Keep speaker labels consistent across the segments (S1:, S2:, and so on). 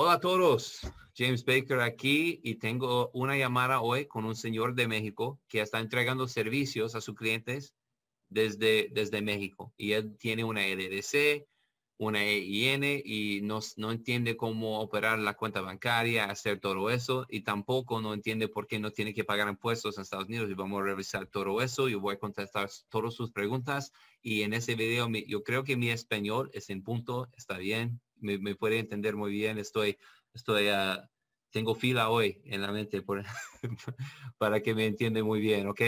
S1: Hola a todos, James Baker aquí y tengo una llamada hoy con un señor de México que está entregando servicios a sus clientes desde, desde México y él tiene una LDC, una EIN y no, no entiende cómo operar la cuenta bancaria, hacer todo eso y tampoco no entiende por qué no tiene que pagar impuestos en Estados Unidos. Y vamos a revisar todo eso y voy a contestar todas sus preguntas. Y en ese video yo creo que mi español es en punto, está bien, me, puede entender muy bien, estoy, estoy, uh, tengo fila hoy en la mente por, para que me entiende muy bien, ¿ok?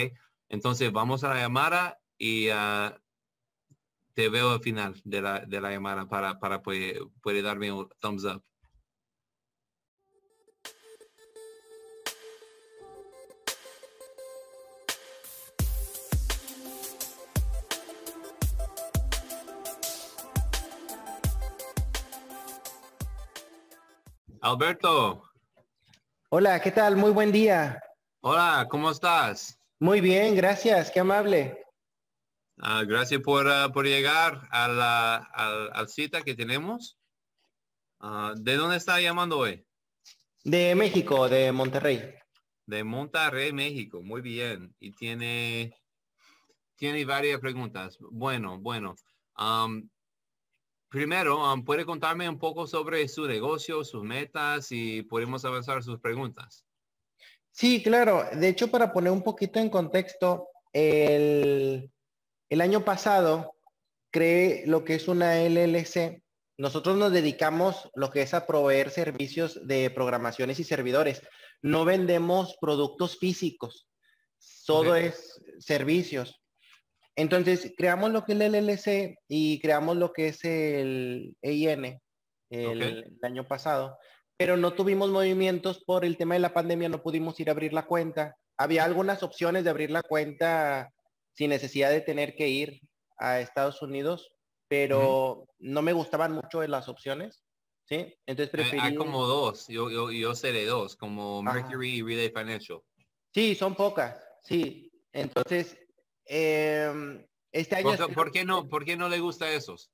S1: Entonces vamos a la llamada y uh, te veo al final de la, de la llamada para, para puede, puede darme un thumbs up. Alberto.
S2: Hola, ¿qué tal? Muy buen día.
S1: Hola, ¿cómo estás?
S2: Muy bien, gracias, qué amable.
S1: Uh, gracias por, uh, por, llegar a la a, a cita que tenemos. Uh, ¿De dónde está llamando hoy?
S2: De México, de Monterrey.
S1: De Monterrey, México. Muy bien. Y tiene, tiene varias preguntas. Bueno, bueno. Um, primero, um, ¿puede contarme un poco sobre su negocio, sus metas y podemos avanzar sus preguntas?
S2: Sí, claro. De hecho, para poner un poquito en contexto, el, el año pasado creé lo que es una LLC. Nosotros nos dedicamos lo que es a proveer servicios de programaciones y servidores. No vendemos productos físicos, todo okay. es servicios. Entonces, creamos lo que es el LLC y creamos lo que es el EIN el, okay. el año pasado, pero no tuvimos movimientos por el tema de la pandemia, no pudimos ir a abrir la cuenta. Había algunas opciones de abrir la cuenta sin necesidad de tener que ir a Estados Unidos, pero uh -huh. no me gustaban mucho las opciones, ¿sí? Entonces preferí...
S1: Hay como dos, yo, yo, yo sé de dos, como Mercury y Relay Financial.
S2: Sí, son pocas, sí. Entonces, eh, este año...
S1: ¿Por, ¿Por, qué no, ¿Por qué no le gusta esos?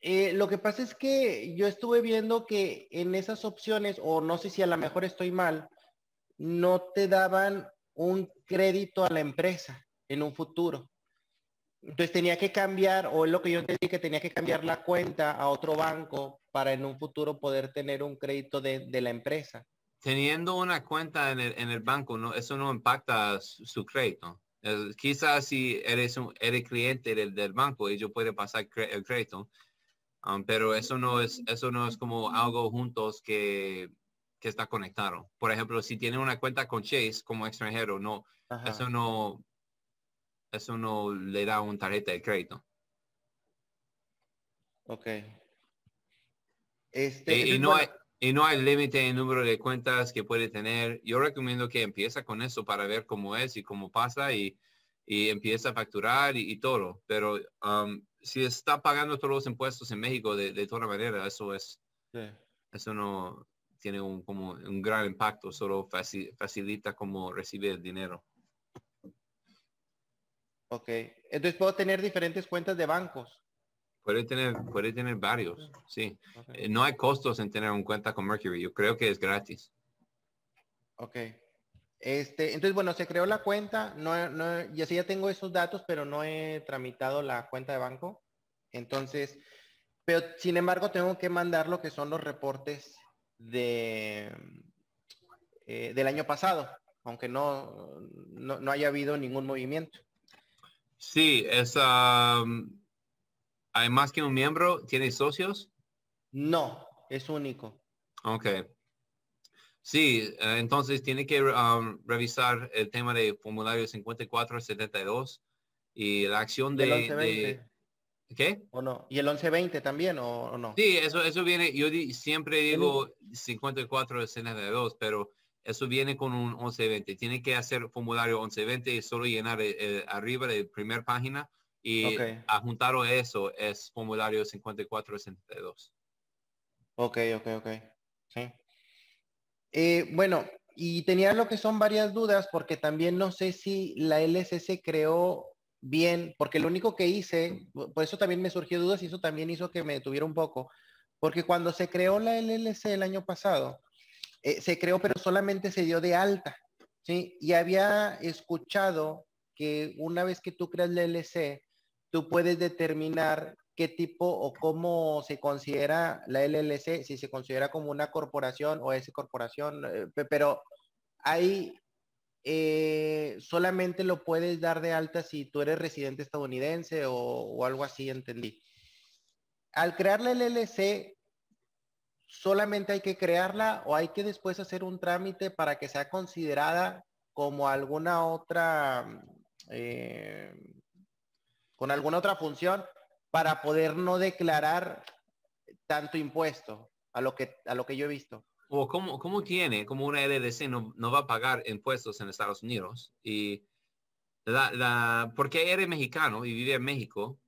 S2: Eh, lo que pasa es que yo estuve viendo que en esas opciones, o no sé si a lo mejor estoy mal, no te daban un crédito a la empresa en un futuro. Entonces tenía que cambiar, o es lo que yo entendí que tenía que cambiar la cuenta a otro banco para en un futuro poder tener un crédito de, de la empresa.
S1: Teniendo una cuenta en el, en el banco, no, eso no impacta su, su crédito. Eh, quizás si eres, un, eres cliente del, del banco, ellos pueden pasar cre el crédito, um, pero eso no es eso no es como algo juntos que, que está conectado. Por ejemplo, si tiene una cuenta con Chase como extranjero, no, Ajá. eso no eso no le da un tarjeta de crédito.
S2: Ok.
S1: Este, y, y no hay, y no hay límite en número de cuentas que puede tener. Yo recomiendo que empieza con eso para ver cómo es y cómo pasa y, y empieza a facturar y, y todo. Pero um, si está pagando todos los impuestos en México de, de toda manera, eso es, sí. eso no tiene un, como un gran impacto, solo facilita como recibir el dinero.
S2: Ok, entonces puedo tener diferentes cuentas de bancos.
S1: Puede tener, puede tener varios, sí. Okay. Eh, no hay costos en tener una cuenta con Mercury. Yo creo que es gratis.
S2: Ok. Este, entonces, bueno, se creó la cuenta. No, no, ya sí ya tengo esos datos, pero no he tramitado la cuenta de banco. Entonces, pero sin embargo, tengo que mandar lo que son los reportes de eh, del año pasado, aunque no, no, no haya habido ningún movimiento.
S1: Sí, es, um, ¿hay más que un miembro? ¿Tiene socios?
S2: No, es único.
S1: Ok. Sí, uh, entonces tiene que um, revisar el tema de formulario 5472 y la acción de, de,
S2: ¿Qué? ¿O no? ¿Y el 1120 también o, o no?
S1: Sí, eso, eso viene, yo di, siempre digo 5472, pero eso viene con un 1120. Tiene que hacer formulario 1120 y solo llenar el, el, arriba de primera página y okay. adjuntar eso es formulario 5462.
S2: Ok, ok, ok. Sí. Eh, bueno, y tenía lo que son varias dudas porque también no sé si la LSC creó bien, porque lo único que hice, por eso también me surgió dudas y eso también hizo que me detuviera un poco, Porque cuando se creó la LLC el año pasado, eh, se creó, pero solamente se dio de alta, ¿sí? Y había escuchado que una vez que tú creas la LLC, tú puedes determinar qué tipo o cómo se considera la LLC, si se considera como una corporación o es corporación, eh, pero ahí eh, solamente lo puedes dar de alta si tú eres residente estadounidense o, algo así, entendí. Al crear la LLC, solamente hay que crearla o hay que después hacer un trámite para que sea considerada como alguna otra, eh, con alguna otra función para poder no declarar tanto impuesto a lo que, a lo que yo he visto.
S1: O cómo, cómo tiene, como una LLC no, no, va a pagar impuestos en Estados Unidos. Y la, la, porque eres mexicano y vive en México,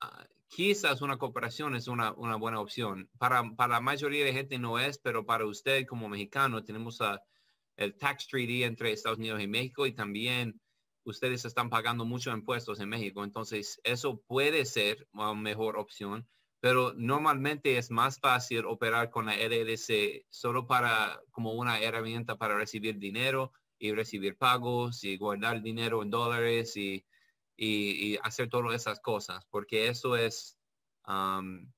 S1: uh, quizás una cooperación es una, una, buena opción. Para, para la mayoría de gente no es, pero para usted como mexicano tenemos el tax treaty entre Estados Unidos y México y también ustedes están pagando muchos impuestos en México. Entonces, eso puede ser una mejor opción pero normalmente es más fácil operar con la LLC solo para como una herramienta para recibir dinero y recibir pagos y guardar dinero en dólares y, y, hacer todas esas cosas, porque eso es, um,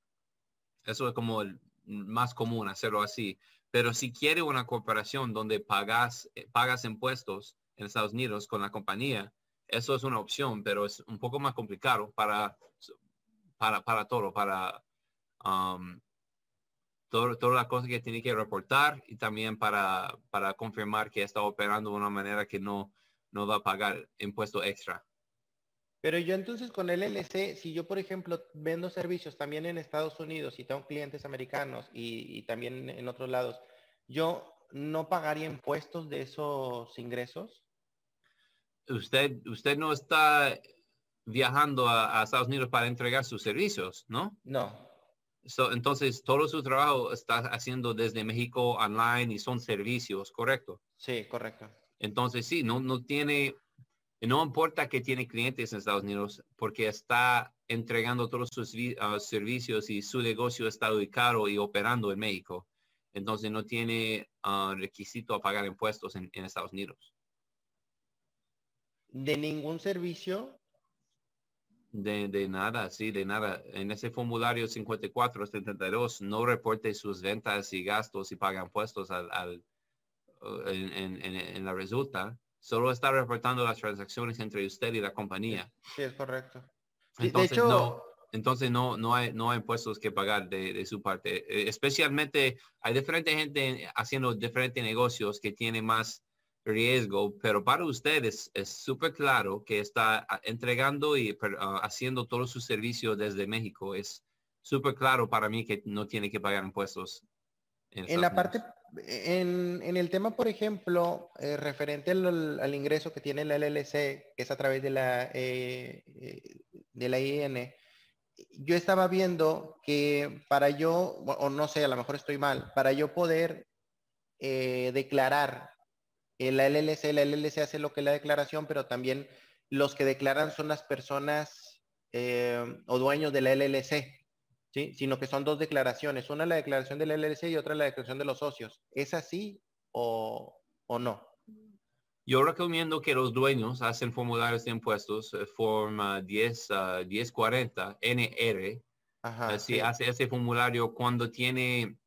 S1: eso es como el más común hacerlo así. Pero si quiere una corporación donde pagas, eh, pagas impuestos en Estados Unidos con la compañía, eso es una opción, pero es un poco más complicado para para, para todo, para um, todo, todas las cosas que tiene que reportar y también para, para confirmar que está operando de una manera que no, no va a pagar impuesto extra.
S2: Pero yo entonces con el LLC, si yo por ejemplo vendo servicios también en Estados Unidos y tengo clientes americanos y también en otros lados, ¿yo no pagaría impuestos de esos ingresos?
S1: Usted, usted no está viajando a, Estados Unidos para entregar sus servicios, ¿no?
S2: No.
S1: entonces, todo su trabajo está haciendo desde México online y son servicios, ¿correcto?
S2: Sí, correcto.
S1: Entonces, sí, no, no tiene, no importa que tiene clientes en Estados Unidos, porque está entregando todos sus uh, servicios y su negocio está ubicado y operando en México. Entonces, no tiene uh, requisito a pagar impuestos en, en Estados Unidos.
S2: ¿De ningún servicio?
S1: De, de, nada, sí, de nada. En ese formulario 5472 no reporte sus ventas y gastos y pagan impuestos al, al en, en, en, la resulta. Solo está reportando las transacciones entre usted y la compañía.
S2: Sí, es correcto.
S1: Entonces, de hecho, no, entonces no, no, hay, no hay impuestos que pagar de, de su parte. Eh, especialmente hay diferente gente haciendo diferentes negocios que tiene más riesgo, pero para ustedes es súper claro que está ah, entregando y ah, haciendo todos sus servicios desde México. Es súper claro para mí que no tiene que pagar impuestos.
S2: En, la parte, en, en, el tema, por ejemplo, eh, referente al, ingreso que tiene la LLC, que es a través de la, eh, eh, de la IN, yo estaba viendo que para yo, o no sé, a lo mejor estoy mal, para yo poder declarar la LLC, la LLC hace lo que es la declaración, pero también los que declaran son las personas eh, o dueños de la LLC, ¿sí? Sino que son dos declaraciones, una la declaración de la LLC y otra la declaración de los socios. ¿Es así o, no?
S1: Yo recomiendo que los dueños hacen formularios de impuestos, eh, forma 10, 1040 NR. Así hace ese formulario cuando tiene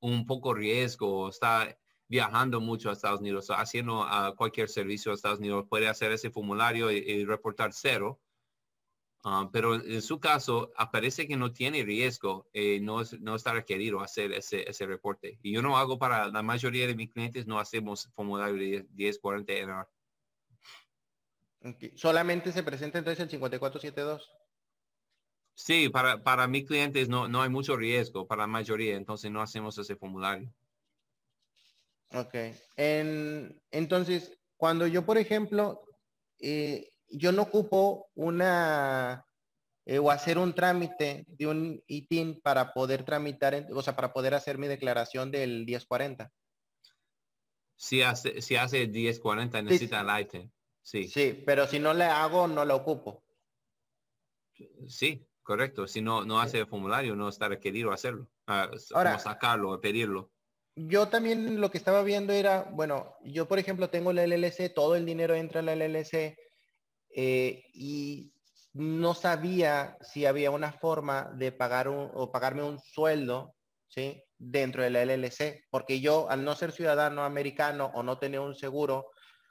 S1: un poco riesgo, está viajando mucho a Estados Unidos, haciendo a cualquier servicio a Estados Unidos, puede hacer ese formulario y, reportar cero. Ah, pero en su caso, aparece que no tiene riesgo, eh, no, no está requerido hacer ese, ese reporte. Y yo no hago para la mayoría de mis clientes, no hacemos formulario de 1040 NR.
S2: Solamente se presenta entonces el 5472.
S1: Sí, para, para mis clientes no, no hay mucho riesgo, para la mayoría, entonces no hacemos ese formulario.
S2: Ok. En, entonces, cuando yo, por ejemplo, eh, yo no ocupo una eh, o hacer un trámite de un ITIN para poder tramitar, o sea, para poder hacer mi declaración del 1040.
S1: Si hace, si hace 1040 necesita el ITIN. Sí.
S2: Sí, pero si no le hago, no lo ocupo.
S1: Sí, Correcto. Si no, no hace el formulario, no está requerido hacerlo. Ah, Ahora, sacarlo, pedirlo.
S2: Yo también lo que estaba viendo era, bueno, yo por ejemplo tengo la LLC, todo el dinero entra en la LLC eh, y no sabía si había una forma de pagar un, o pagarme un sueldo, ¿sí? Dentro de la LLC, porque yo al no ser ciudadano americano o no tener un seguro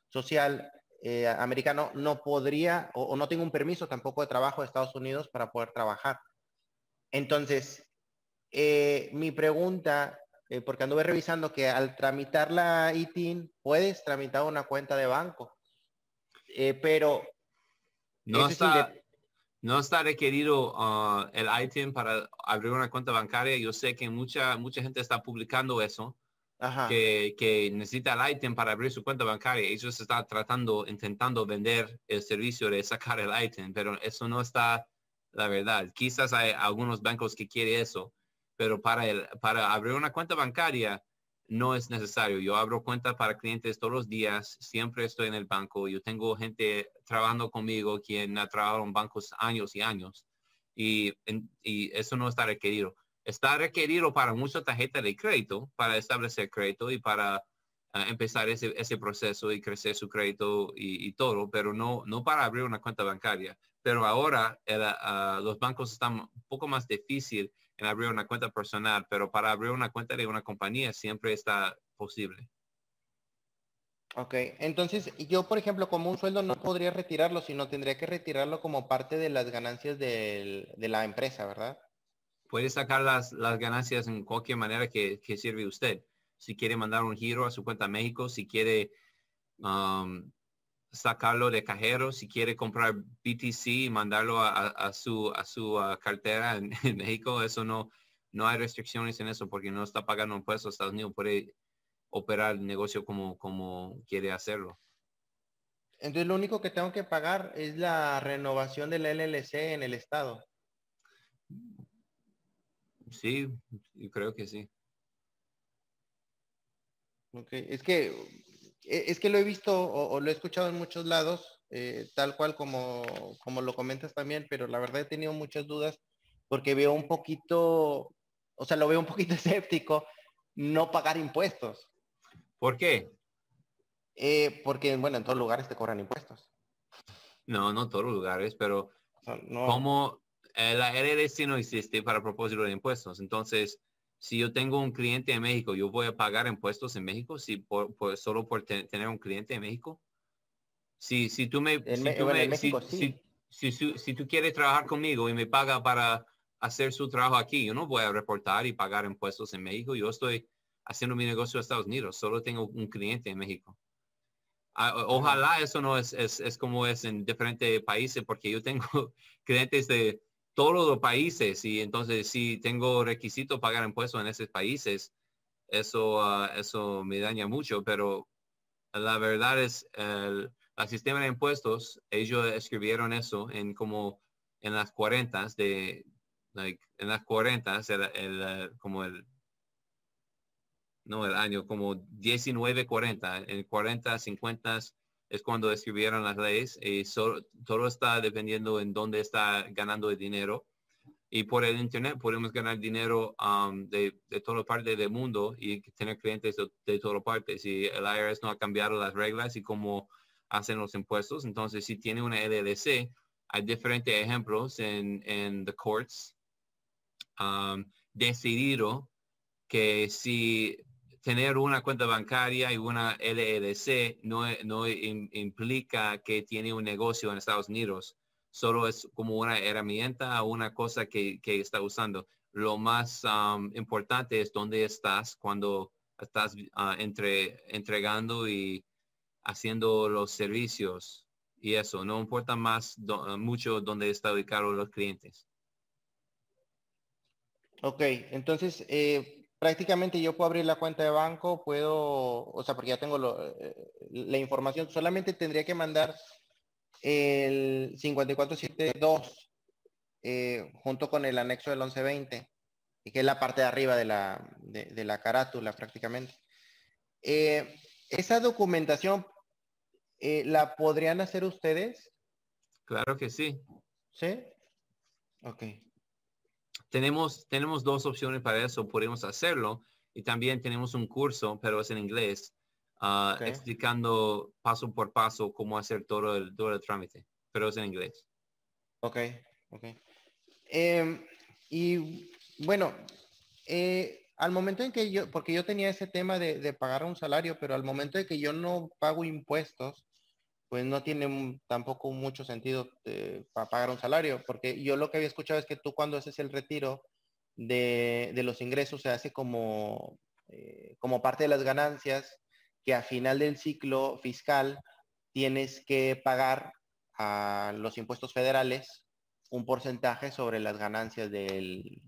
S2: social eh, americano, no podría o, no tengo un permiso tampoco de trabajo de Estados Unidos para poder trabajar. Entonces, eh, mi pregunta eh, porque anduve revisando que al tramitar la ITIN puedes tramitar una cuenta de banco, eh, pero
S1: no está, no está requerido uh, el ITIN para abrir una cuenta bancaria. Yo sé que mucha, mucha gente está publicando eso. Que, que, necesita el ITIN para abrir su cuenta bancaria. Ellos están tratando, intentando vender el servicio de sacar el ITIN, pero eso no está la verdad. Quizás hay algunos bancos que quieren eso, pero para, el, para abrir una cuenta bancaria no es necesario. Yo abro cuenta para clientes todos los días, siempre estoy en el banco. Yo tengo gente trabajando conmigo quien ha trabajado en bancos años y años y, y eso no está requerido. Está requerido para mucha tarjeta de crédito, para establecer crédito y para ah, empezar ese, ese, proceso y crecer su crédito y, todo, pero no, no para abrir una cuenta bancaria. Pero ahora ah, los bancos están un poco más difícil abrir una cuenta personal, pero para abrir una cuenta de una compañía siempre está posible.
S2: Ok, entonces yo, por ejemplo, como un sueldo no podría retirarlo, sino tendría que retirarlo como parte de las ganancias de la empresa, ¿verdad?
S1: Puede sacar las, las ganancias en cualquier manera que, que, sirve usted. Si quiere mandar un giro a su cuenta México, si quiere um, sacarlo de cajero, si quiere comprar BTC y mandarlo a, su, a su cartera en, México, eso no, no hay restricciones en eso porque no está pagando impuestos. Estados Unidos puede operar el negocio como, como quiere hacerlo.
S2: Entonces lo único que tengo que pagar es la renovación del LLC en el estado.
S1: Sí, yo creo que sí.
S2: Ok, es que es que lo he visto o, lo he escuchado en muchos lados, eh, tal cual como, como lo comentas también, pero la verdad he tenido muchas dudas porque veo un poquito, o sea, lo veo un poquito escéptico no pagar impuestos.
S1: ¿Por qué?
S2: Eh, porque, bueno, en todos lugares te cobran impuestos.
S1: No, no todos los lugares, pero como eh, la LLC no existe para propósito de impuestos, entonces si yo tengo un cliente en México, yo voy a pagar impuestos en México si por, solo por tener un cliente en México. Si, si tú me, si, si, tú quieres trabajar conmigo y me paga para hacer su trabajo aquí, yo no voy a reportar y pagar impuestos en México. Yo estoy haciendo mi negocio en Estados Unidos. Solo tengo un cliente en México. Ah, ojalá eso no es, es, es como es en diferentes países, porque yo tengo clientes de todos los países y entonces si tengo requisito pagar impuestos en esos países, eso, ah, eso me daña mucho, pero la verdad es el, sistema de impuestos, ellos escribieron eso en como en las 40 de, en las 40 el, como el, no el año, como 1940, en 40, 50 es cuando escribieron las leyes y todo está dependiendo en dónde está ganando el dinero. Y por el Internet podemos ganar dinero um, de, de toda parte del mundo y tener clientes de, de todas partes. Y el IRS no ha cambiado las reglas y cómo hacen los impuestos. Entonces, si tiene una LLC, hay diferentes ejemplos en, en the courts um, decidido que si tener una cuenta bancaria y una LLC no, implica que tiene un negocio en Estados Unidos. Solo es como una herramienta o una cosa que, está usando. Lo más um, importante es dónde estás cuando estás uh, entre, entregando y haciendo los servicios y eso. No importa más mucho dónde está ubicado los clientes.
S2: Ok, entonces eh, prácticamente yo puedo abrir la cuenta de banco, puedo, o sea, porque ya tengo eh, la información, solamente tendría que mandar el 5472 eh, junto con el anexo del 1120, que es la parte de arriba de la, de, la carátula prácticamente. Eh, esa documentación, ¿la podrían hacer ustedes?
S1: Claro que sí.
S2: ¿Sí? Ok.
S1: Tenemos, tenemos dos opciones para eso, podemos hacerlo. Y también tenemos un curso, pero es en inglés, ah, explicando paso por paso cómo hacer todo el, todo el trámite, pero es en inglés.
S2: Ok, ok. Em, y bueno, eh, al momento en que yo, porque yo tenía ese tema de, de, pagar un salario, pero al momento de que yo no pago impuestos, pues no tiene tampoco mucho sentido eh, para pagar un salario, porque yo lo que había escuchado es que tú cuando haces el retiro de, los ingresos se hace como, eh, como parte de las ganancias que a final del ciclo fiscal tienes que pagar a los impuestos federales un porcentaje sobre las ganancias del,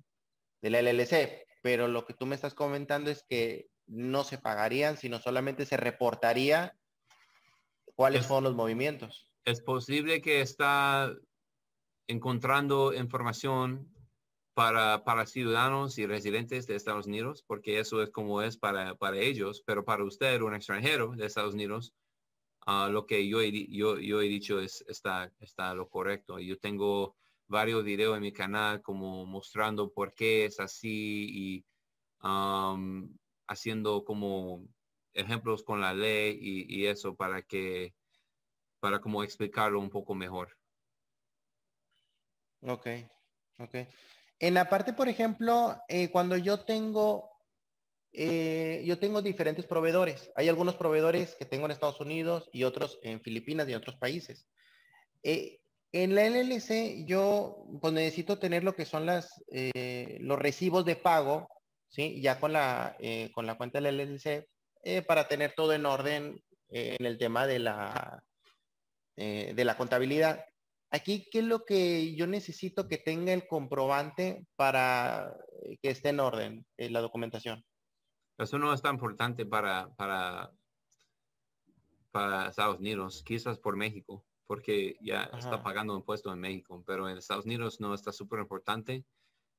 S2: del LLC. Pero lo que tú me estás comentando es que no se pagarían, sino solamente se reportaría ¿Cuáles son los movimientos?
S1: Es posible que está encontrando información para, para ciudadanos y residentes de Estados Unidos, porque eso es como es para, para ellos, pero para usted, un extranjero de Estados Unidos, ah, lo que yo he, yo, yo he dicho es, está, está lo correcto. Yo tengo varios videos en mi canal como mostrando por qué es así y haciendo como ejemplos con la ley y, eso para que, para como explicarlo un poco mejor.
S2: Ok, ok. En la parte, por ejemplo, eh, cuando yo tengo, eh, yo tengo diferentes proveedores. Hay algunos proveedores que tengo en Estados Unidos y otros en Filipinas y otros países. Eh, en la LLC yo pues, necesito tener lo que son las, los recibos de pago, ¿sí? Ya con la, con la cuenta de la LLC eh, para tener todo en orden eh, en el tema de la, eh, de la contabilidad. Aquí, ¿qué es lo que yo necesito que tenga el comprobante para que esté en orden la documentación?
S1: Eso no es tan importante para, para, para Estados Unidos, quizás por México, porque ya está pagando impuestos en México, pero en Estados Unidos no está súper importante.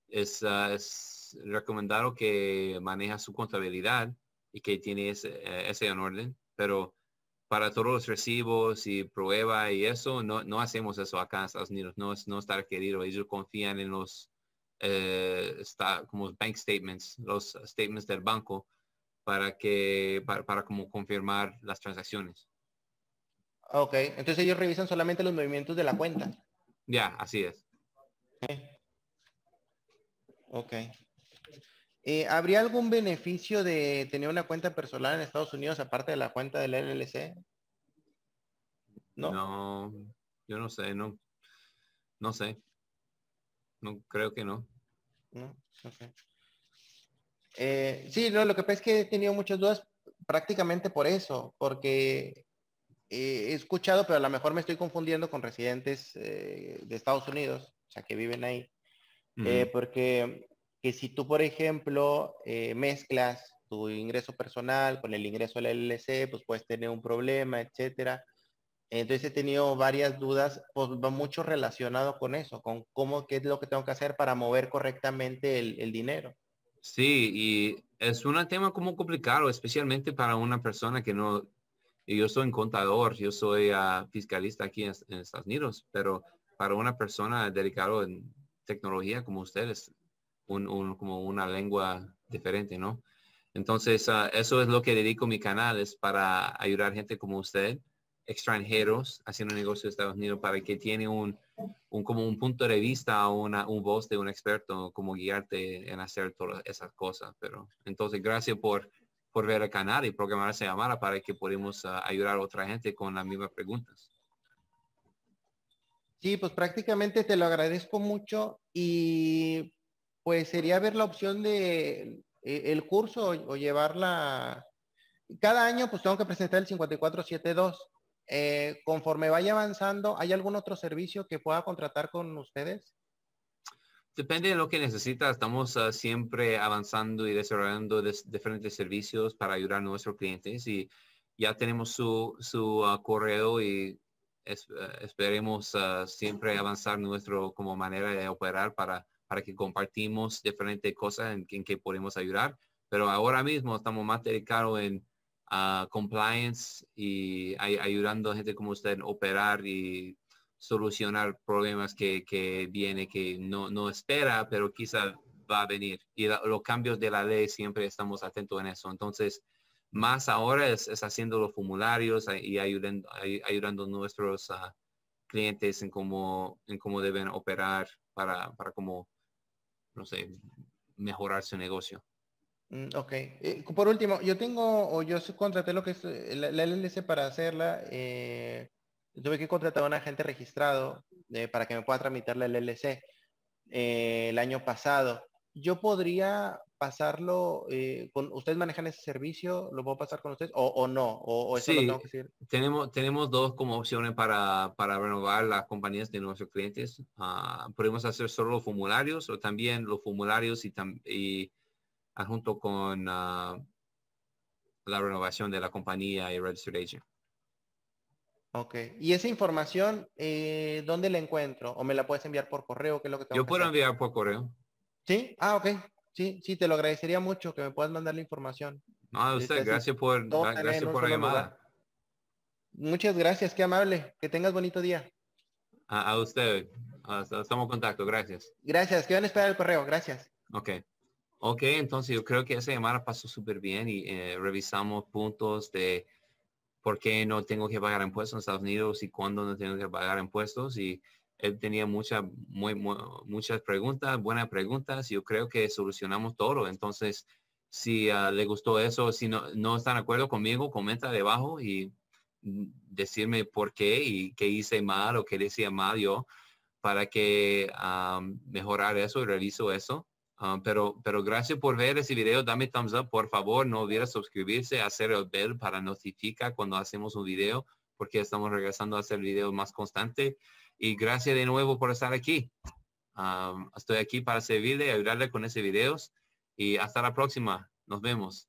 S1: Es, ah, es recomendado que maneja su contabilidad y que tiene ese, eh, ese en orden, pero para todos los recibos y prueba y eso, no, no hacemos eso acá en Estados Unidos, no, es, no está requerido. Ellos confían en los eh, está, como bank statements, los statements del banco para que, para, para como confirmar las transacciones.
S2: Ok, entonces ellos revisan solamente los movimientos de la cuenta.
S1: Ya, así es.
S2: Ok. Eh, ¿Habría algún beneficio de tener una cuenta personal en Estados Unidos aparte de la cuenta del LLC?
S1: ¿No? No, yo no sé, no, no sé. No, creo que no.
S2: No, eh, sí, no, lo que pasa es que he tenido muchas dudas prácticamente por eso, porque he escuchado, pero a lo mejor me estoy confundiendo con residentes eh, de Estados Unidos, o sea, que viven ahí, porque que si tú, por ejemplo, eh, mezclas tu ingreso personal con el ingreso del LLC, pues puedes tener un problema, etcétera. Entonces he tenido varias dudas, pues va mucho relacionado con eso, con cómo, qué es lo que tengo que hacer para mover correctamente el, dinero.
S1: Sí, y es un tema como complicado, especialmente para una persona que no, yo soy un contador, yo soy uh, fiscalista aquí en, en, Estados Unidos, pero para una persona dedicada en tecnología como ustedes, un, como una lengua diferente, ¿no? Entonces, ah, eso es lo que dedico mi canal, es para ayudar gente como usted, extranjeros, haciendo negocio en Estados Unidos, para que tiene un, un como un punto de vista, una, un voz de un experto, como guiarte en hacer todas esas cosas. Pero entonces, gracias por, por ver el canal y programar esa llamada para que podamos ah, ayudar a otra gente con las mismas preguntas.
S2: Sí, pues prácticamente te lo agradezco mucho y pues sería ver la opción de eh, el curso o, llevarla. Cada año pues tengo que presentar el 5472. Eh, conforme vaya avanzando, ¿hay algún otro servicio que pueda contratar con ustedes?
S1: Depende de lo que necesita. Estamos ah, siempre avanzando y desarrollando diferentes servicios para ayudar a nuestros clientes y ya tenemos su, su ah, correo y eh, esperemos ah, siempre avanzar nuestro como manera de operar para para que compartimos diferentes cosas en, que podemos ayudar. Pero ahora mismo estamos más dedicados en uh, compliance y ayudando a gente como usted a operar y solucionar problemas que, viene, que no, espera, pero quizá va a venir. Y los cambios de la ley siempre estamos atentos en eso. Entonces, más ahora es, haciendo los formularios y ayudando, ayudando nuestros ah, clientes en cómo, en cómo deben operar para, para cómo, no sé, mejorar su negocio.
S2: Mm, ok. Eh, por último, yo tengo, o yo contraté lo que es eh, la, LLC para hacerla. Eh, tuve que contratar a un agente registrado para que me pueda tramitar la LLC el año pasado. Yo podría pasarlo, con, ¿ustedes manejan ese servicio? ¿Lo puedo pasar con ustedes o, no? ¿O, eso
S1: sí, Tenemos, tenemos dos como opciones para, para renovar las compañías de nuestros clientes. Ah, podemos hacer solo los formularios o también los formularios y, y junto con ah, la renovación de la compañía y Registered Agent.
S2: Ok. ¿Y esa información, eh, dónde la encuentro? ¿O me la puedes enviar por correo? ¿Qué es lo que
S1: Yo puedo enviar por correo.
S2: ¿Sí? Ah, ok. Sí, sí, te lo agradecería mucho que me puedas mandar la información.
S1: No, a usted, gracias por, gracias por la llamada.
S2: Muchas gracias, qué amable. Que tengas bonito día.
S1: A, usted. estamos en contacto, gracias.
S2: Gracias, que van a esperar el correo, gracias.
S1: Ok. Ok, entonces yo creo que esa llamada pasó súper bien y eh, revisamos puntos de por qué no tengo que pagar impuestos en Estados Unidos y cuándo no tengo que pagar impuestos. Y él tenía muchas, muy, muchas preguntas, buenas preguntas. Yo creo que solucionamos todo. Entonces, si ah, le gustó eso, si no, no están de acuerdo conmigo, comenta debajo y decirme por qué y qué hice mal o qué decía mal yo para que ah, mejorar eso y realizo eso. Ah, pero, pero gracias por ver ese video. Dame thumbs up, por favor. No olvides suscribirse, hacer el bell para notificar cuando hacemos un video, porque estamos regresando a hacer videos más constante. Y gracias de nuevo por estar aquí. Estoy aquí para servirle ayudarle con ese videos. Y hasta la próxima. Nos vemos.